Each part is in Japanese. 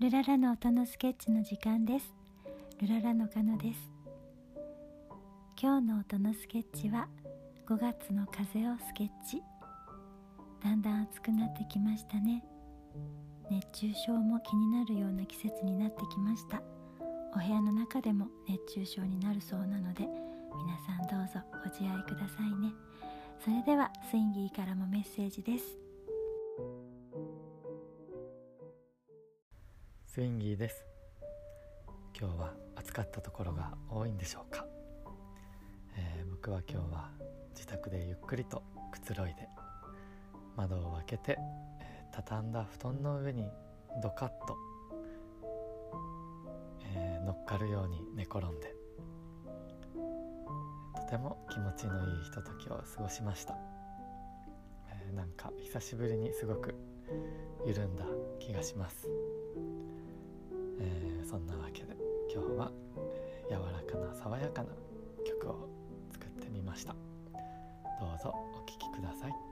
ルララの音のスケッチの時間です。ルララのかのです。今日の音のスケッチは5月の風をスケッチ。だんだん暑くなってきましたね。熱中症も気になるような季節になってきました。お部屋の中でも熱中症になるそうなので皆さんどうぞご自愛くださいね。それではスインギーからもメッセージです。スインギーです。今日は暑かったところが多いんでしょうか、えー、僕は今日は自宅でゆっくりとくつろいで窓を開けて、えー、畳んだ布団の上にドカッと、えー、乗っかるように寝転んでとても気持ちのいいひとときを過ごしました、えー、なんか久しぶりにすごく緩んだ気がします。えー、そんなわけで今日は、柔らかな爽やかな曲を作ってみました。どうぞお聴きください。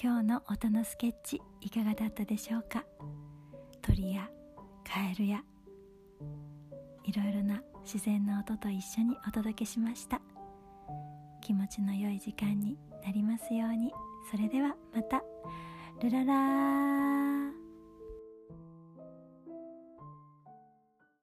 今日の音のスケッチいかがだったでしょうか？鳥やカエルやいろいろな自然の音と一緒にお届けしました。気持ちの良い時間になりますように。それではまた。ルララー。